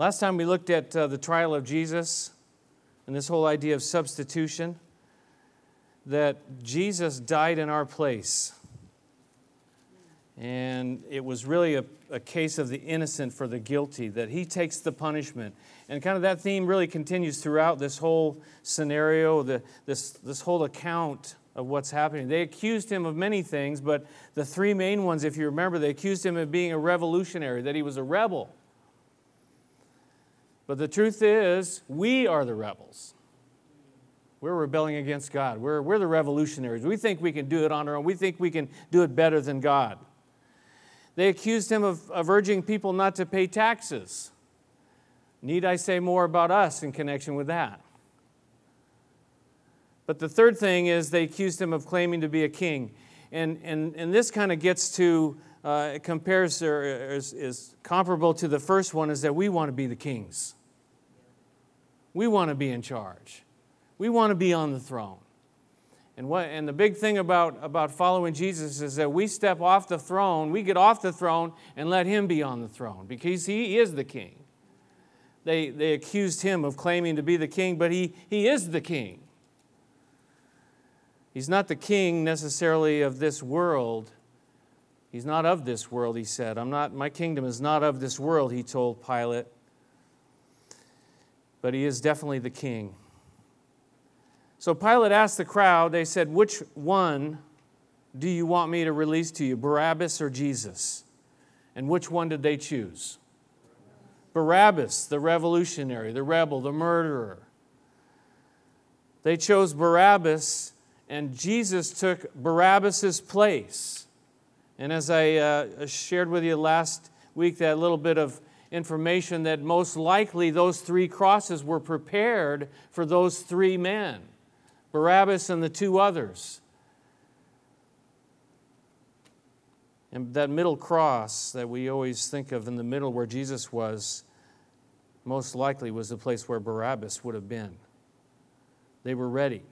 Last time we looked at uh, the trial of Jesus and this whole idea of substitution, that Jesus died in our place. And it was really a, a case of the innocent for the guilty, that he takes the punishment. And kind of that theme really continues throughout this whole scenario, the, this, this whole account of what's happening. They accused him of many things, but the three main ones, if you remember, they accused him of being a revolutionary, that he was a rebel. But the truth is, we are the rebels. We're rebelling against God. We're, we're the revolutionaries. We think we can do it on our own. We think we can do it better than God. They accused him of, of urging people not to pay taxes. Need I say more about us in connection with that? But the third thing is they accused him of claiming to be a king. And, and, and this kind of gets to, uh, compares or is, is comparable to the first one, is that we want to be the kings. We want to be in charge. We want to be on the throne. And, what, and the big thing about, about following Jesus is that we step off the throne, we get off the throne, and let Him be on the throne because He is the King. They, they accused Him of claiming to be the King, but He, he is the King. He's not the King necessarily of this world. He's not of this world, he said. I'm not, my kingdom is not of this world, he told Pilate. But he is definitely the king. So Pilate asked the crowd, they said, Which one do you want me to release to you, Barabbas or Jesus? And which one did they choose? Barabbas, the revolutionary, the rebel, the murderer. They chose Barabbas, and Jesus took Barabbas's place. And as I uh, shared with you last week, that little bit of information that most likely those three crosses were prepared for those three men. Barabbas and the two others. And that middle cross that we always think of in the middle where Jesus was, most likely was the place where Barabbas would have been. They were ready.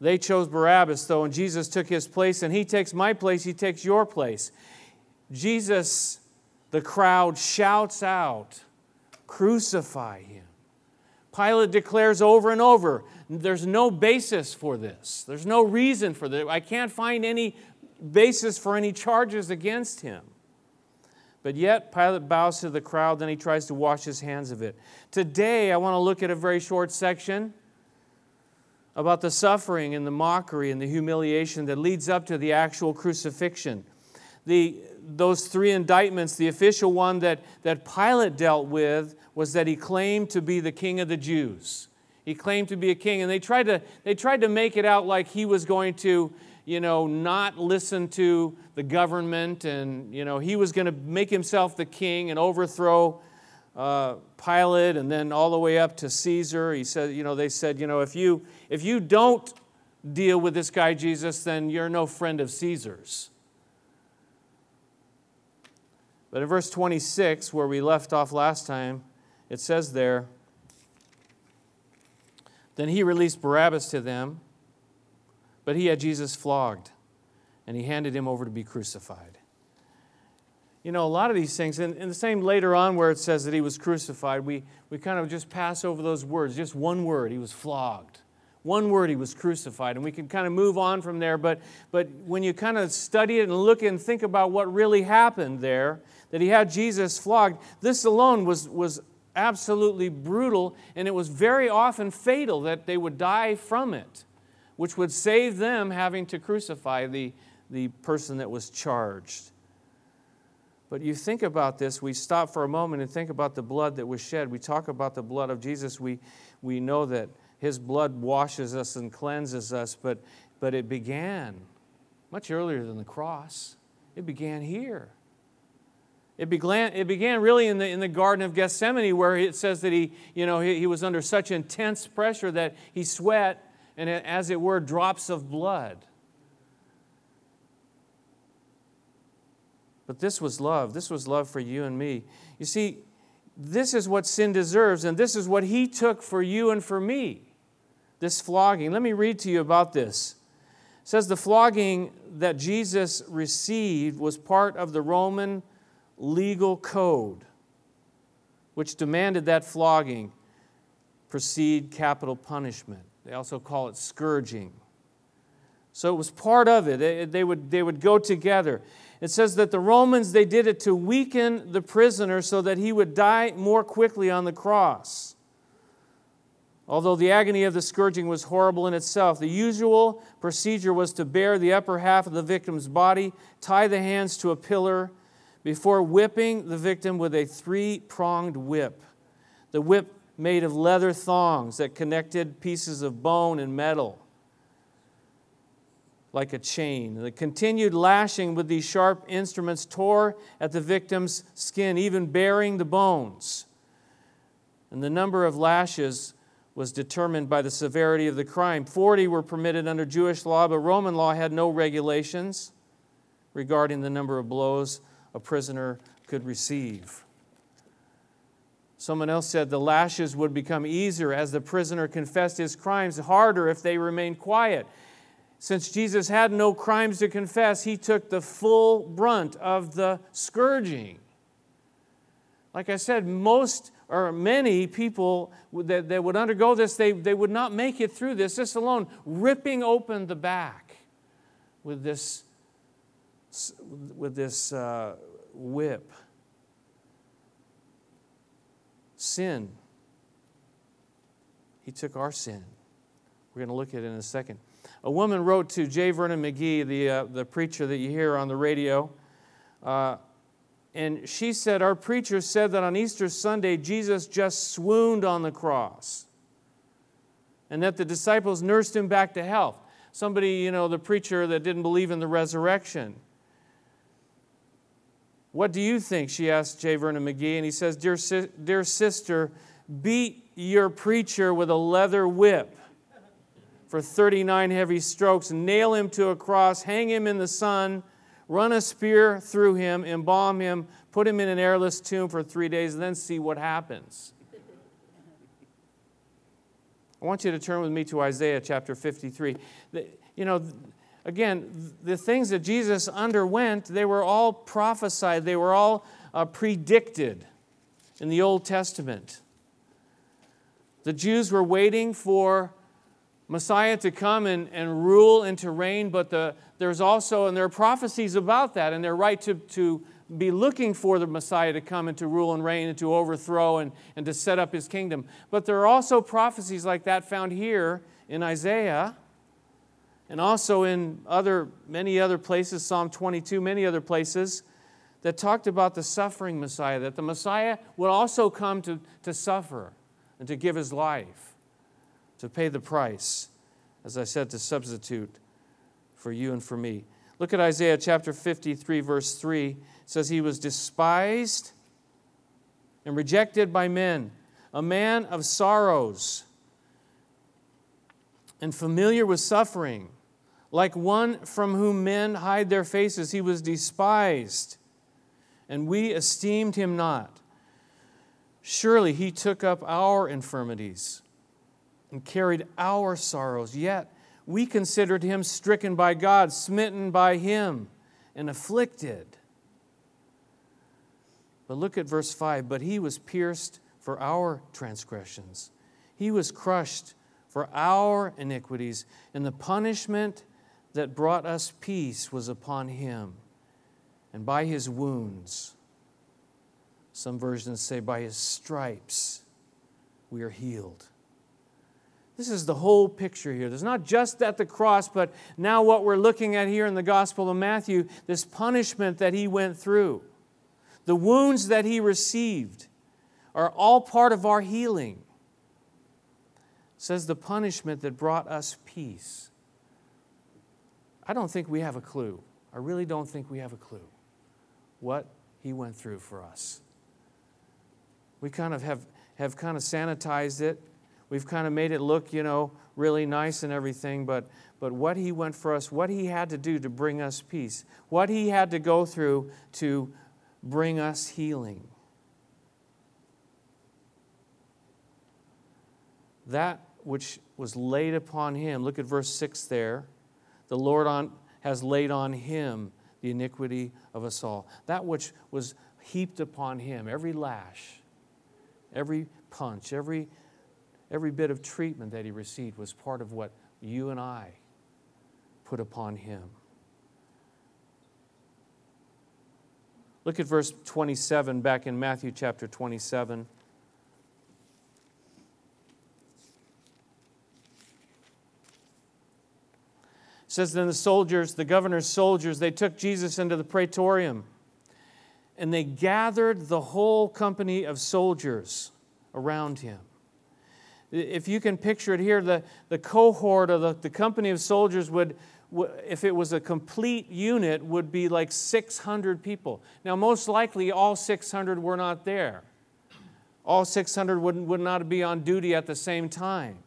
They chose Barabbas, though, and Jesus took his place, and he takes my place, he takes your place. Jesus, the crowd shouts out, Crucify him. Pilate declares over and over there's no basis for this. There's no reason for this. I can't find any basis for any charges against him. But yet, Pilate bows to the crowd, then he tries to wash his hands of it. Today, I want to look at a very short section about the suffering and the mockery and the humiliation that leads up to the actual crucifixion. The, those three indictments, the official one that, that Pilate dealt with was that he claimed to be the king of the Jews. He claimed to be a king, and they tried to, they tried to make it out like he was going to, you know, not listen to the government, and, you know, he was going to make himself the king and overthrow uh, Pilate and then all the way up to Caesar. He said, you know, they said, you know, if you, if you don't deal with this guy Jesus, then you're no friend of Caesar's. But in verse 26, where we left off last time, it says there, Then he released Barabbas to them, but he had Jesus flogged, and he handed him over to be crucified. You know, a lot of these things, and, and the same later on where it says that he was crucified, we, we kind of just pass over those words. Just one word, he was flogged. One word, he was crucified. And we can kind of move on from there. But, but when you kind of study it and look and think about what really happened there, that he had Jesus flogged, this alone was, was absolutely brutal, and it was very often fatal that they would die from it, which would save them having to crucify the, the person that was charged. But you think about this, we stop for a moment and think about the blood that was shed. We talk about the blood of Jesus. We, we know that his blood washes us and cleanses us, but, but it began much earlier than the cross. It began here. It began, it began really in the, in the Garden of Gethsemane, where it says that he, you know, he, he was under such intense pressure that he sweat, and it, as it were, drops of blood. But this was love. This was love for you and me. You see, this is what sin deserves, and this is what he took for you and for me this flogging. Let me read to you about this. It says the flogging that Jesus received was part of the Roman legal code, which demanded that flogging precede capital punishment. They also call it scourging. So it was part of it. They, would, they would go together. It says that the Romans, they did it to weaken the prisoner so that he would die more quickly on the cross. Although the agony of the scourging was horrible in itself, the usual procedure was to bare the upper half of the victim's body, tie the hands to a pillar, before whipping the victim with a three pronged whip. The whip made of leather thongs that connected pieces of bone and metal like a chain. The continued lashing with these sharp instruments tore at the victim's skin, even baring the bones. And the number of lashes was determined by the severity of the crime. Forty were permitted under Jewish law, but Roman law had no regulations regarding the number of blows a prisoner could receive. Someone else said the lashes would become easier as the prisoner confessed his crimes, harder if they remained quiet. Since Jesus had no crimes to confess, he took the full brunt of the scourging. Like I said, most or many people that, that would undergo this, they, they would not make it through this, this alone, ripping open the back with this, with this uh, whip. Sin. He took our sin. We're going to look at it in a second. A woman wrote to J. Vernon McGee, the, uh, the preacher that you hear on the radio, uh, and she said, Our preacher said that on Easter Sunday, Jesus just swooned on the cross and that the disciples nursed him back to health. Somebody, you know, the preacher that didn't believe in the resurrection. What do you think? She asked J. Vernon McGee, and he says, Dear, si- dear sister, beat your preacher with a leather whip for 39 heavy strokes, nail him to a cross, hang him in the sun run a spear through him, embalm him, put him in an airless tomb for three days, and then see what happens. I want you to turn with me to Isaiah chapter 53. You know, again, the things that Jesus underwent, they were all prophesied, they were all uh, predicted in the Old Testament. The Jews were waiting for Messiah to come and, and rule and to reign, but the, there's also, and there are prophecies about that, and they're right to, to be looking for the Messiah to come and to rule and reign and to overthrow and, and to set up his kingdom. But there are also prophecies like that found here in Isaiah and also in other, many other places, Psalm 22, many other places, that talked about the suffering Messiah, that the Messiah would also come to, to suffer and to give his life, to pay the price, as I said, to substitute for you and for me. Look at Isaiah chapter 53, verse 3. It says, He was despised and rejected by men, a man of sorrows and familiar with suffering. Like one from whom men hide their faces, he was despised, and we esteemed him not. Surely he took up our infirmities and carried our sorrows, yet we considered him stricken by God, smitten by him, and afflicted. But look at verse 5 But he was pierced for our transgressions, he was crushed for our iniquities, and the punishment that brought us peace was upon him. And by his wounds, some versions say, by his stripes, we are healed. This is the whole picture here. There's not just at the cross, but now what we're looking at here in the Gospel of Matthew this punishment that he went through, the wounds that he received, are all part of our healing. It says the punishment that brought us peace. I don't think we have a clue. I really don't think we have a clue what he went through for us. We kind of have, have kind of sanitized it We've kind of made it look, you know, really nice and everything, but, but what He went for us, what He had to do to bring us peace, what He had to go through to bring us healing. That which was laid upon Him, look at verse 6 there. The Lord on, has laid on Him the iniquity of us all. That which was heaped upon Him, every lash Every punch, every, every bit of treatment that he received was part of what you and I put upon him. Look at verse 27 back in Matthew chapter 27. It says then the soldiers, the governor's soldiers, they took Jesus into the praetorium and they gathered the whole company of soldiers around him. If you can picture it here, the, the cohort or the, the company of soldiers would, if it was a complete unit, would be like 600 people. Now, most likely, all 600 were not there. All 600 would, would not be on duty at the same time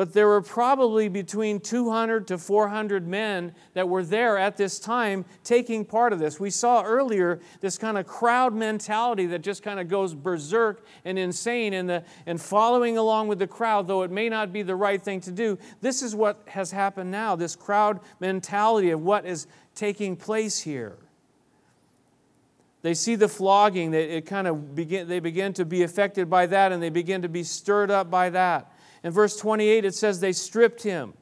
but there were probably between 200 to 400 men that were there at this time taking part of this. We saw earlier this kind of crowd mentality that just kind of goes berserk and insane and, the, and following along with the crowd, though it may not be the right thing to do. This is what has happened now this crowd mentality of what is taking place here. They see the flogging, they, it kind of begin, they begin to be affected by that and they begin to be stirred up by that. In verse 28, it says, They stripped him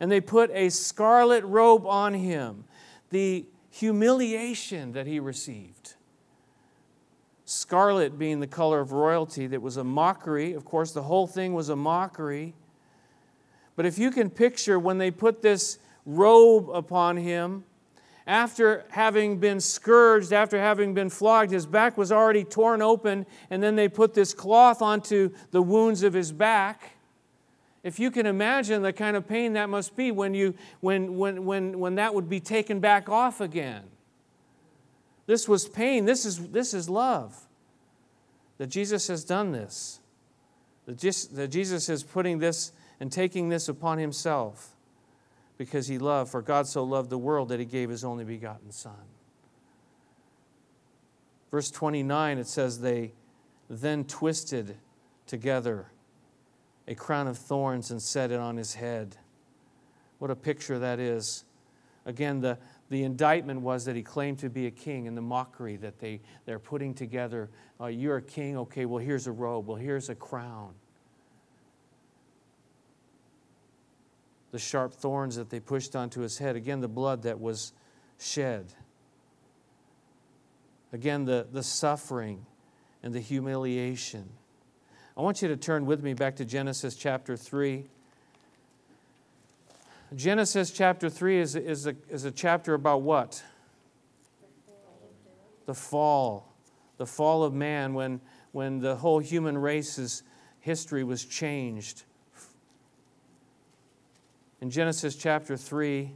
and they put a scarlet robe on him. The humiliation that he received. Scarlet being the color of royalty, that was a mockery. Of course, the whole thing was a mockery. But if you can picture when they put this robe upon him, after having been scourged, after having been flogged, his back was already torn open, and then they put this cloth onto the wounds of his back. If you can imagine the kind of pain that must be when, you, when, when, when, when that would be taken back off again. This was pain. This is, this is love. That Jesus has done this. That, Jesus is putting this and taking this upon himself because he loved, for God so loved the world that he gave his only begotten Son. Verse 29, it says, They then twisted together a crown of thorns and set it on his head. What a picture that is. Again, the, the indictment was that he claimed to be a king, and the mockery that they, they're putting together. Uh, you're a king, okay, well, here's a robe, well, here's a crown. The sharp thorns that they pushed onto his head. Again, the blood that was shed. Again, the, the suffering and the humiliation. I want you to turn with me back to Genesis chapter 3. Genesis chapter 3 is, is, a, is a chapter about what? The fall. The fall of man when, when the whole human race's history was changed in Genesis chapter 3,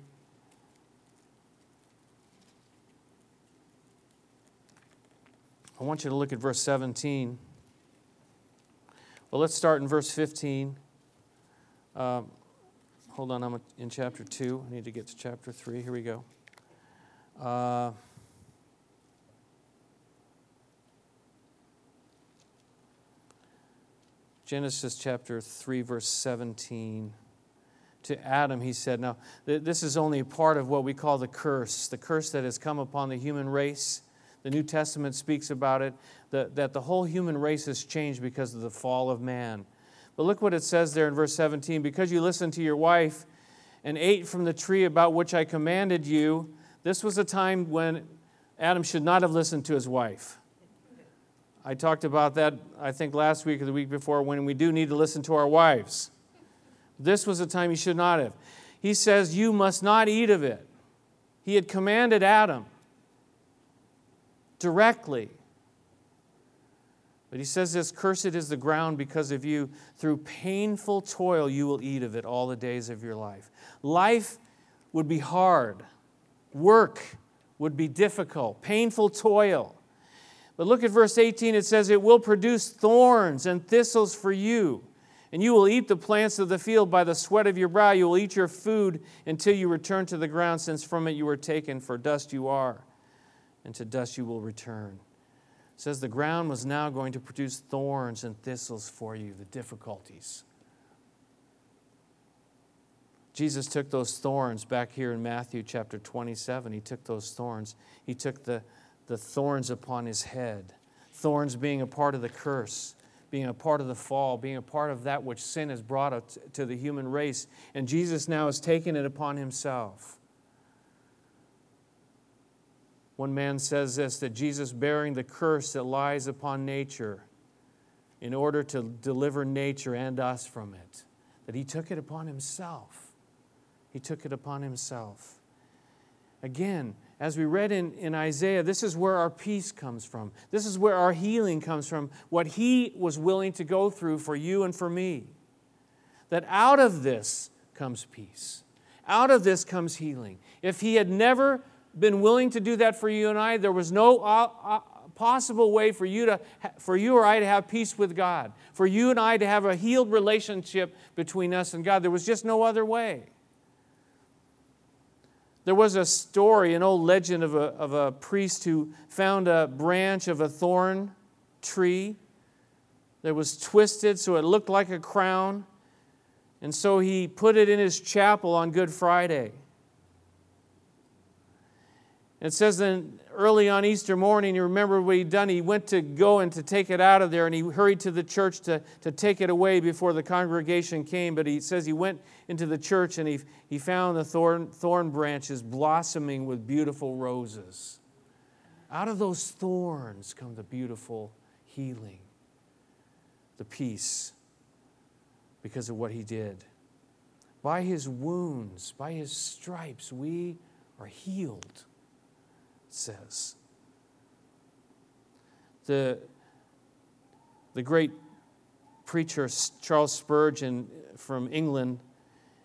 I want you to look at verse 17. Well, let's start in verse 15. Um, hold on, I'm in chapter 2. I need to get to chapter 3. Here we go. Uh, Genesis chapter 3, verse 17 to Adam, he said, Now, this is only a part of what we call the curse, the curse that has come upon the human race. The New Testament speaks about it, that, that the whole human race has changed because of the fall of man. But look what it says there in verse 17 because you listened to your wife and ate from the tree about which I commanded you, this was a time when Adam should not have listened to his wife. I talked about that, I think, last week or the week before, when we do need to listen to our wives. This was a time he should not have. He says, You must not eat of it. He had commanded Adam directly. But he says this Cursed is the ground because of you. Through painful toil, you will eat of it all the days of your life. Life would be hard, work would be difficult, painful toil. But look at verse 18. It says, It will produce thorns and thistles for you and you will eat the plants of the field by the sweat of your brow. You will eat your food until you return to the ground, since from it you were taken, for dust you are, and to dust you will return. It says the ground was now going to produce thorns and thistles for you, the difficulties. Jesus took those thorns back here in Matthew chapter 27. He took those thorns. He took the, the thorns upon his head thorns being a part of the curse, being a part of the fall, being a part of that which sin has brought to the human race. And Jesus now has taken it upon himself. One man says this that Jesus bearing the curse that lies upon nature in order to deliver nature and us from it, that he took it upon himself. He took it upon himself. Again, as we read in, in Isaiah, this is where our peace comes from. This is where our healing comes from. What he was willing to go through for you and for me. That out of this comes peace. Out of this comes healing. If he had never been willing to do that for you and I, there was no uh, uh, possible way for you, to, for you or I to have peace with God, for you and I to have a healed relationship between us and God. There was just no other way. There was a story, an old legend of a, of a priest who found a branch of a thorn tree that was twisted so it looked like a crown. And so he put it in his chapel on Good Friday. It says then early on Easter morning, you remember what he'd done. He went to go and to take it out of there, and he hurried to the church to, to take it away before the congregation came. But he says he went into the church and he, he found the thorn, thorn branches blossoming with beautiful roses. Out of those thorns come the beautiful healing, the peace, because of what he did. By his wounds, by his stripes, we are healed says. The, the great preacher Charles Spurgeon from England,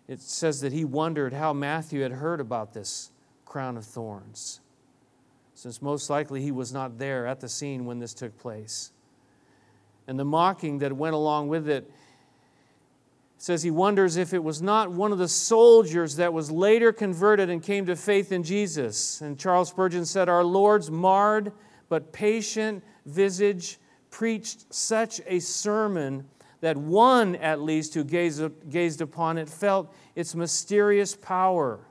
it says that he wondered how Matthew had heard about this crown of thorns, since most likely he was not there at the scene when this took place. And the mocking that went along with it says he wonders if it was not one of the soldiers that was later converted and came to faith in Jesus. And Charles Spurgeon said, Our Lord's marred but patient visage preached such a sermon that one, at least, who gazed, gazed upon it felt its mysterious power,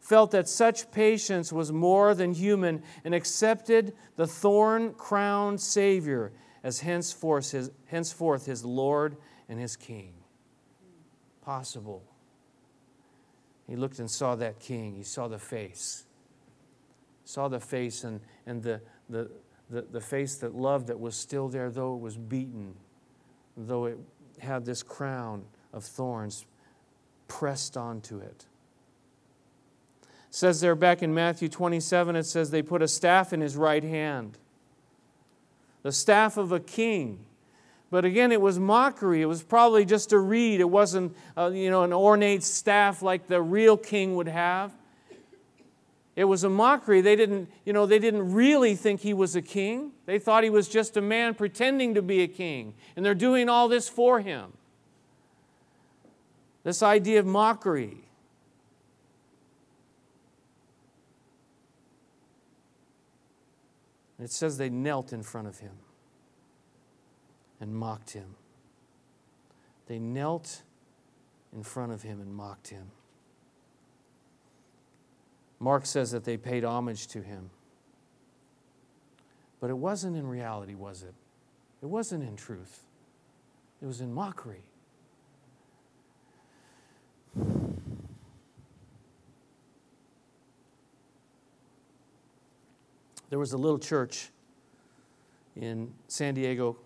felt that such patience was more than human, and accepted the thorn crowned Savior as henceforth his, henceforth his Lord and his King possible. He looked and saw that king. He saw the face. Saw the face and, and the, the, the, the face that loved that was still there, though it was beaten, though it had this crown of thorns pressed onto it. it says there back in Matthew 27, it says they put a staff in his right hand, the staff of a king. But again, it was mockery. It was probably just a reed. It wasn't, uh, you know, an ornate staff like the real king would have. It was a mockery. They didn't, you know, they didn't really think he was a king. They thought he was just a man pretending to be a king. And they're doing all this for him. This idea of mockery. It says they knelt in front of him and mocked him. They knelt in front of him and mocked him. Mark says that they paid homage to him. But it wasn't in reality, was it? It wasn't in truth, it was in mockery. There was a little church in San Diego,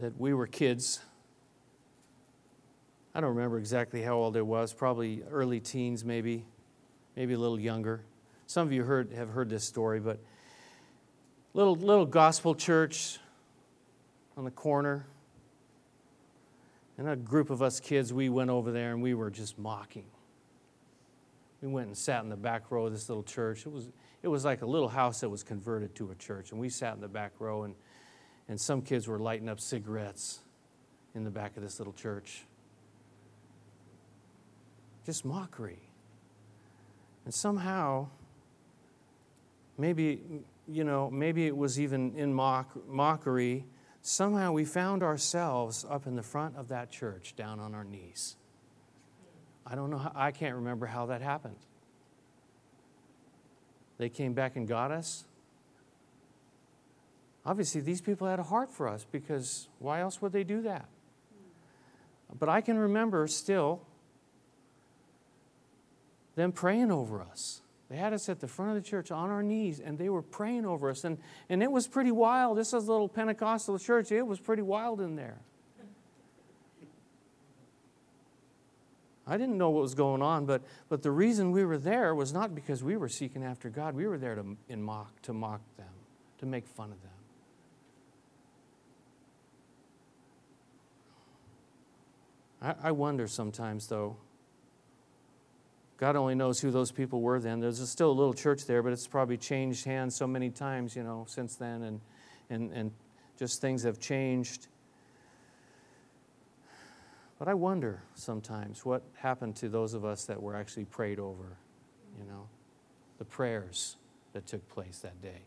that we were kids. I don't remember exactly how old I was, probably early teens, maybe, maybe a little younger. Some of you heard, have heard this story, but little, little gospel church on the corner. And a group of us kids, we went over there and we were just mocking. We went and sat in the back row of this little church. It was, it was like a little house that was converted to a church. And we sat in the back row and and some kids were lighting up cigarettes in the back of this little church. Just mockery. And somehow, maybe, you know, maybe it was even in mock, mockery, somehow we found ourselves up in the front of that church down on our knees. I don't know, how, I can't remember how that happened. They came back and got us. Obviously, these people had a heart for us because why else would they do that? But I can remember still them praying over us. They had us at the front of the church on our knees and they were praying over us. And, and it was pretty wild. This is a little Pentecostal church. It was pretty wild in there. I didn't know what was going on, but, but the reason we were there was not because we were seeking after God. We were there to, in mock, to mock them, to make fun of them. I, I wonder sometimes, though. God only knows who those people were then. There's still a little church there, but it's probably changed hands so many times, you know, since then, and, and, and just things have changed. But I wonder sometimes what happened to those of us that were actually prayed over, you know. The prayers that took place that day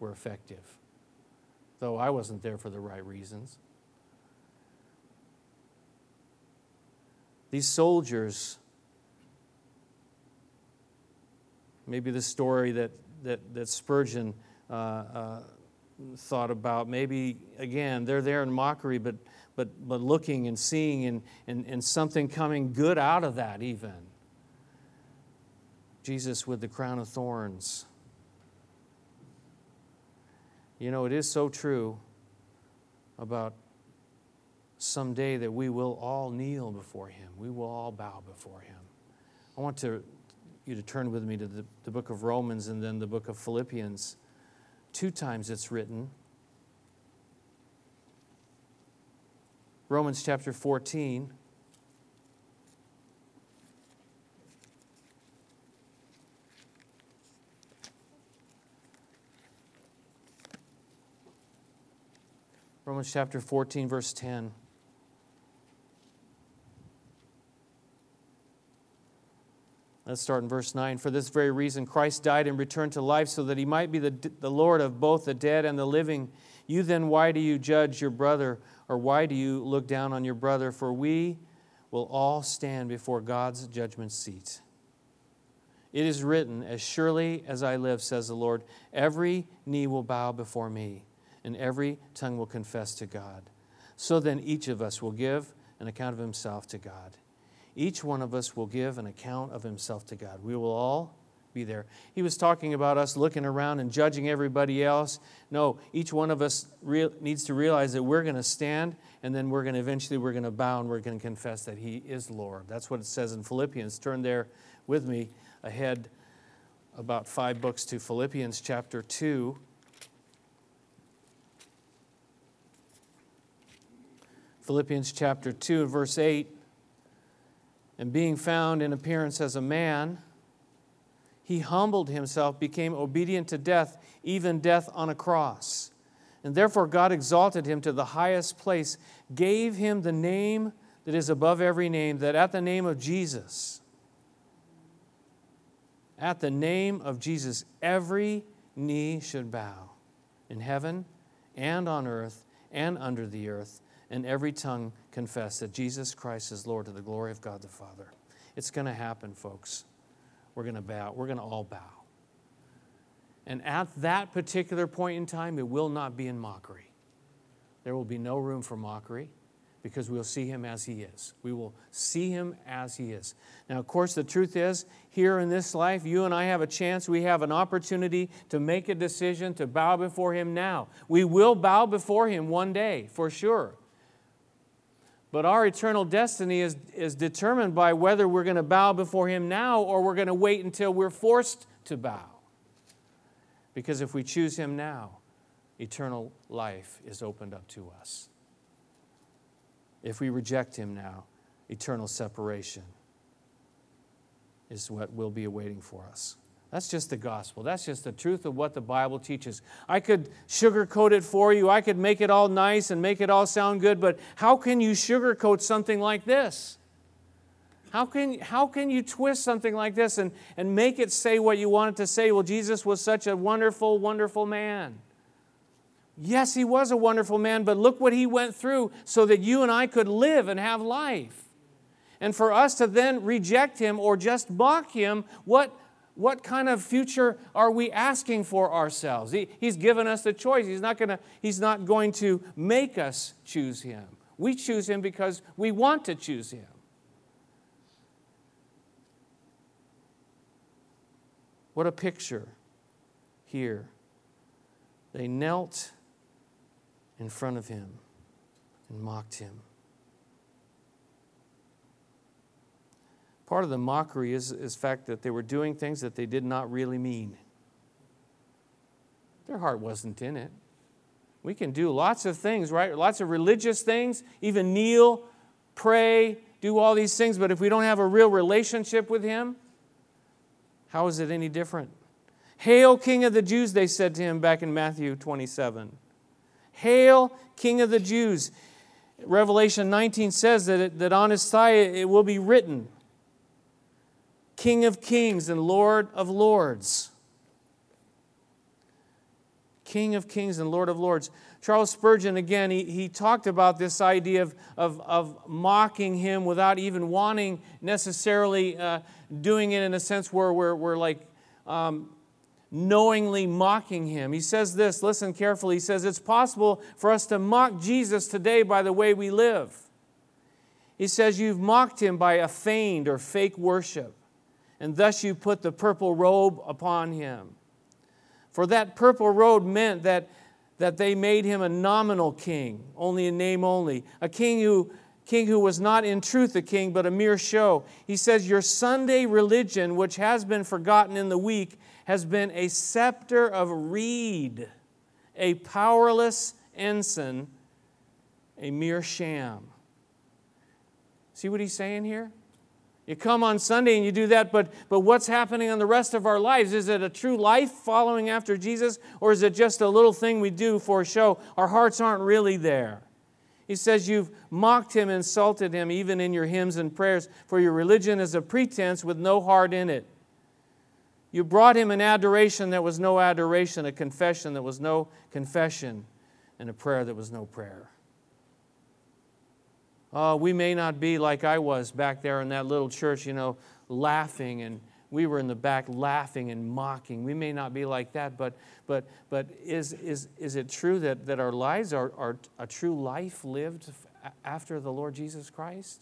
were effective, though I wasn't there for the right reasons. These soldiers, maybe the story that, that, that Spurgeon uh, uh, thought about, maybe, again, they're there in mockery, but but, but looking and seeing and, and, and something coming good out of that, even. Jesus with the crown of thorns. You know, it is so true about someday that we will all kneel before him. We will all bow before him. I want to, you to turn with me to the, the book of Romans and then the book of Philippians. Two times it's written Romans chapter 14. Romans chapter 14, verse 10. Let's start in verse 9. For this very reason, Christ died and returned to life so that he might be the, the Lord of both the dead and the living. You then, why do you judge your brother? Or why do you look down on your brother? For we will all stand before God's judgment seat. It is written, As surely as I live, says the Lord, every knee will bow before me, and every tongue will confess to God. So then each of us will give an account of himself to God. Each one of us will give an account of himself to God. We will all be there. He was talking about us looking around and judging everybody else. No, each one of us needs to realize that we're going to stand and then we're going to eventually we're going to bow and we're going to confess that he is Lord. That's what it says in Philippians. Turn there with me ahead about 5 books to Philippians chapter 2. Philippians chapter 2 verse 8 and being found in appearance as a man he humbled himself, became obedient to death, even death on a cross. And therefore, God exalted him to the highest place, gave him the name that is above every name, that at the name of Jesus, at the name of Jesus, every knee should bow in heaven and on earth and under the earth, and every tongue confess that Jesus Christ is Lord to the glory of God the Father. It's going to happen, folks we're going to bow. We're going to all bow. And at that particular point in time, it will not be in mockery. There will be no room for mockery because we'll see him as he is. We will see him as he is. Now, of course, the truth is, here in this life, you and I have a chance, we have an opportunity to make a decision to bow before him now. We will bow before him one day, for sure. But our eternal destiny is, is determined by whether we're going to bow before Him now or we're going to wait until we're forced to bow. Because if we choose Him now, eternal life is opened up to us. If we reject Him now, eternal separation is what will be awaiting for us. That's just the gospel. That's just the truth of what the Bible teaches. I could sugarcoat it for you. I could make it all nice and make it all sound good, but how can you sugarcoat something like this? How can, how can you twist something like this and, and make it say what you want it to say? Well, Jesus was such a wonderful, wonderful man. Yes, he was a wonderful man, but look what he went through so that you and I could live and have life. And for us to then reject him or just mock him, what what kind of future are we asking for ourselves? He, he's given us the choice. He's not, gonna, he's not going to make us choose Him. We choose Him because we want to choose Him. What a picture here. They knelt in front of Him and mocked Him. Part of the mockery is, the fact that they were doing things that they did not really mean. Their heart wasn't in it. We can do lots of things, right? Lots of religious things, even kneel, pray, do all these things, but if we don't have a real relationship with Him, how is it any different? Hail, King of the Jews, they said to him back in Matthew 27. Hail, King of the Jews. Revelation 19 says that, it, that on his thigh it will be written, King of kings and Lord of lords. King of kings and Lord of lords. Charles Spurgeon, again, he, he talked about this idea of, of, of mocking him without even wanting necessarily uh, doing it in a sense where we're, we're like um, knowingly mocking him. He says this, listen carefully. He says, It's possible for us to mock Jesus today by the way we live. He says, You've mocked him by a feigned or fake worship and thus you put the purple robe upon him. For that purple robe meant that, that they made him a nominal king, only in name only, a king who, king who was not in truth a king, but a mere show. He says, Your Sunday religion, which has been forgotten in the week, has been a scepter of reed, a powerless ensign, a mere sham. See what he's saying here? You come on Sunday and you do that, but, but what's happening on the rest of our lives? Is it a true life following after Jesus, or is it just a little thing we do for show? Our hearts aren't really there. He says, You've mocked him, insulted him, even in your hymns and prayers, for your religion is a pretense with no heart in it. You brought him an adoration that was no adoration, a confession that was no confession, and a prayer that was no prayer. Uh, we may not be like I was back there in that little church, you know, laughing and we were in the back laughing and mocking. We may not be like that, but, but, but is, is, is it true that, that our lives are, are a true life lived after the Lord Jesus Christ?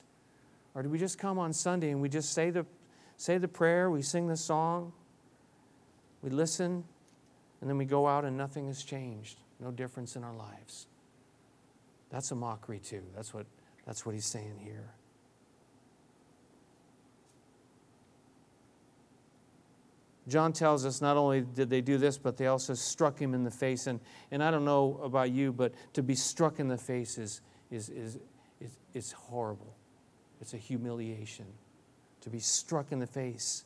Or do we just come on Sunday and we just say the, say the prayer, we sing the song, we listen, and then we go out and nothing has changed? No difference in our lives. That's a mockery, too. That's what that's what he's saying here. John tells us not only did they do this, but they also struck him in the face. And, and I don't know about you, but to be struck in the face is, is, is, is, is horrible. It's a humiliation to be struck in the face.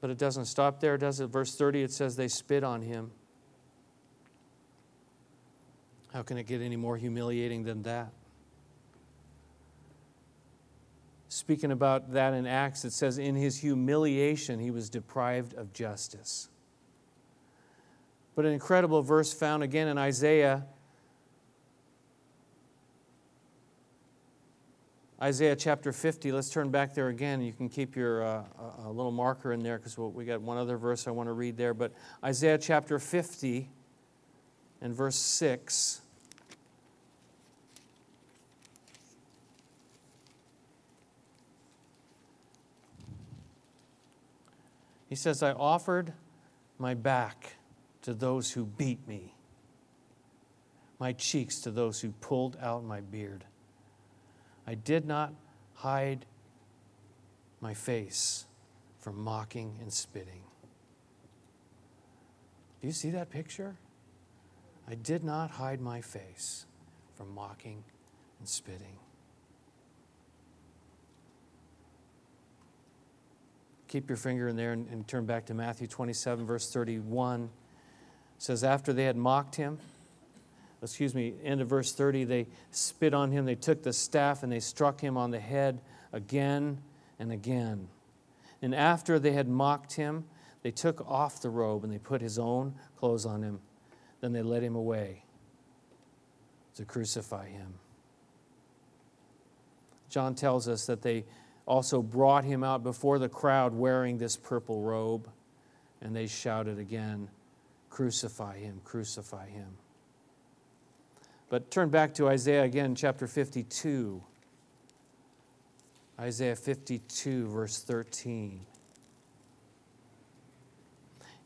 But it doesn't stop there, does it? Verse 30, it says they spit on him. How can it get any more humiliating than that? Speaking about that in Acts, it says, In his humiliation, he was deprived of justice. But an incredible verse found again in Isaiah. Isaiah chapter 50. Let's turn back there again. You can keep your uh, a little marker in there because we got one other verse I want to read there. But Isaiah chapter 50 and verse 6. He says, I offered my back to those who beat me, my cheeks to those who pulled out my beard. I did not hide my face from mocking and spitting. Do you see that picture? I did not hide my face from mocking and spitting. Keep your finger in there and, and turn back to Matthew 27, verse 31. It says, After they had mocked him, excuse me, end of verse 30, they spit on him. They took the staff and they struck him on the head again and again. And after they had mocked him, they took off the robe and they put his own clothes on him. Then they led him away to crucify him. John tells us that they also brought him out before the crowd wearing this purple robe. And they shouted again, Crucify him, crucify him. But turn back to Isaiah again, chapter 52. Isaiah 52, verse 13.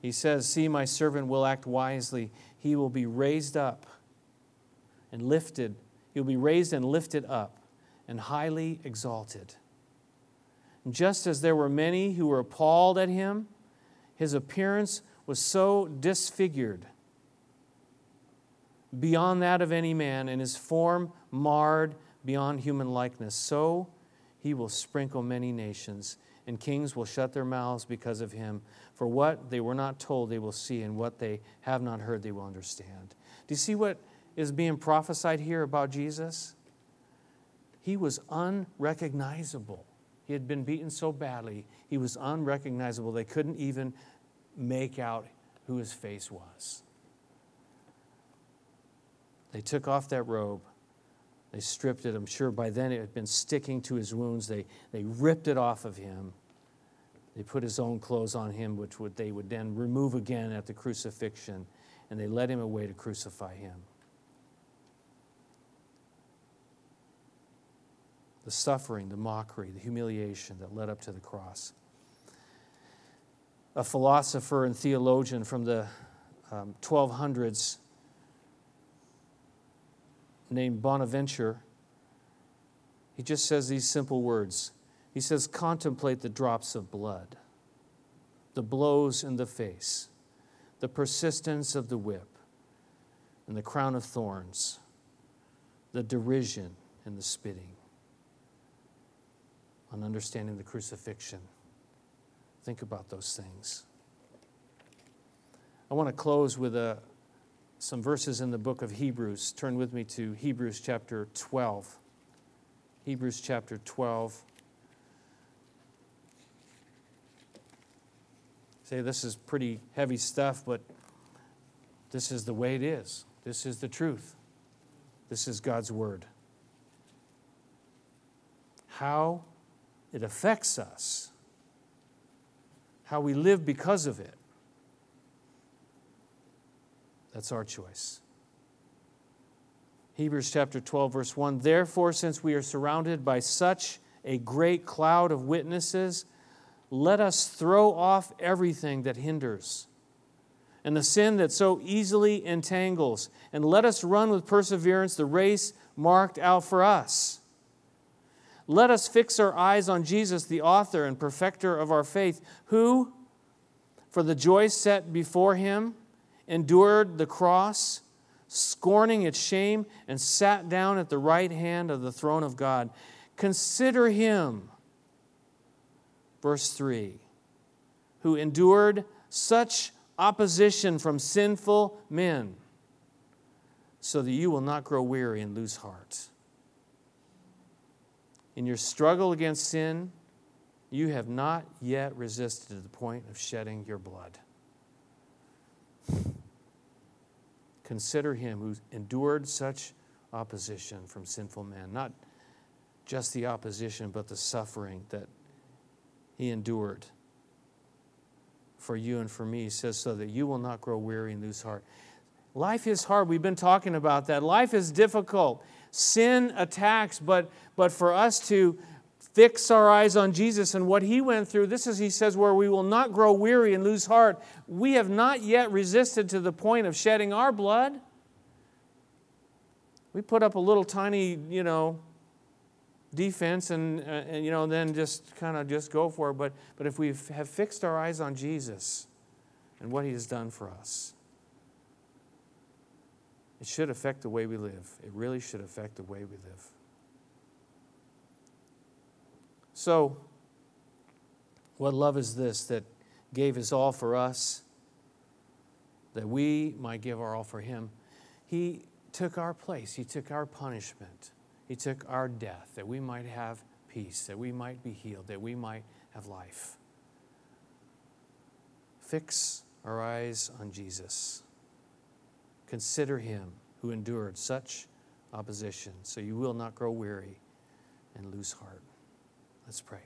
He says, See, my servant will act wisely. He will be raised up and lifted. He will be raised and lifted up and highly exalted. Just as there were many who were appalled at him, his appearance was so disfigured beyond that of any man, and his form marred beyond human likeness. So he will sprinkle many nations, and kings will shut their mouths because of him. For what they were not told, they will see, and what they have not heard, they will understand. Do you see what is being prophesied here about Jesus? He was unrecognizable. He had been beaten so badly, he was unrecognizable. They couldn't even make out who his face was. They took off that robe. They stripped it. I'm sure by then it had been sticking to his wounds. They, they ripped it off of him. They put his own clothes on him, which would, they would then remove again at the crucifixion, and they led him away to crucify him. The suffering, the mockery, the humiliation that led up to the cross. A philosopher and theologian from the um, 1200s named Bonaventure, he just says these simple words. He says, Contemplate the drops of blood, the blows in the face, the persistence of the whip, and the crown of thorns, the derision and the spitting. On understanding the crucifixion, think about those things. I want to close with a, some verses in the book of Hebrews. Turn with me to Hebrews chapter 12. Hebrews chapter 12. Say, this is pretty heavy stuff, but this is the way it is. This is the truth. This is God's word. How it affects us, how we live because of it. That's our choice. Hebrews chapter 12, verse 1 Therefore, since we are surrounded by such a great cloud of witnesses, let us throw off everything that hinders and the sin that so easily entangles, and let us run with perseverance the race marked out for us. Let us fix our eyes on Jesus, the author and perfecter of our faith, who, for the joy set before him, endured the cross, scorning its shame, and sat down at the right hand of the throne of God. Consider him, verse 3, who endured such opposition from sinful men, so that you will not grow weary and lose heart. In your struggle against sin, you have not yet resisted to the point of shedding your blood. Consider him who endured such opposition from sinful men. Not just the opposition, but the suffering that he endured for you and for me. He says, so that you will not grow weary and lose heart. Life is hard. We've been talking about that. Life is difficult. Sin attacks, but, but for us to fix our eyes on Jesus and what he went through, this is, he says, where we will not grow weary and lose heart. We have not yet resisted to the point of shedding our blood. We put up a little tiny, you know, defense and, uh, and you know, then just kind of just go for it. But, but if we have fixed our eyes on Jesus and what he has done for us, it should affect the way we live. It really should affect the way we live. So, what love is this that gave his all for us, that we might give our all for him? He took our place, he took our punishment, he took our death, that we might have peace, that we might be healed, that we might have life. Fix our eyes on Jesus. Consider him who endured such opposition, so you will not grow weary and lose heart. Let's pray.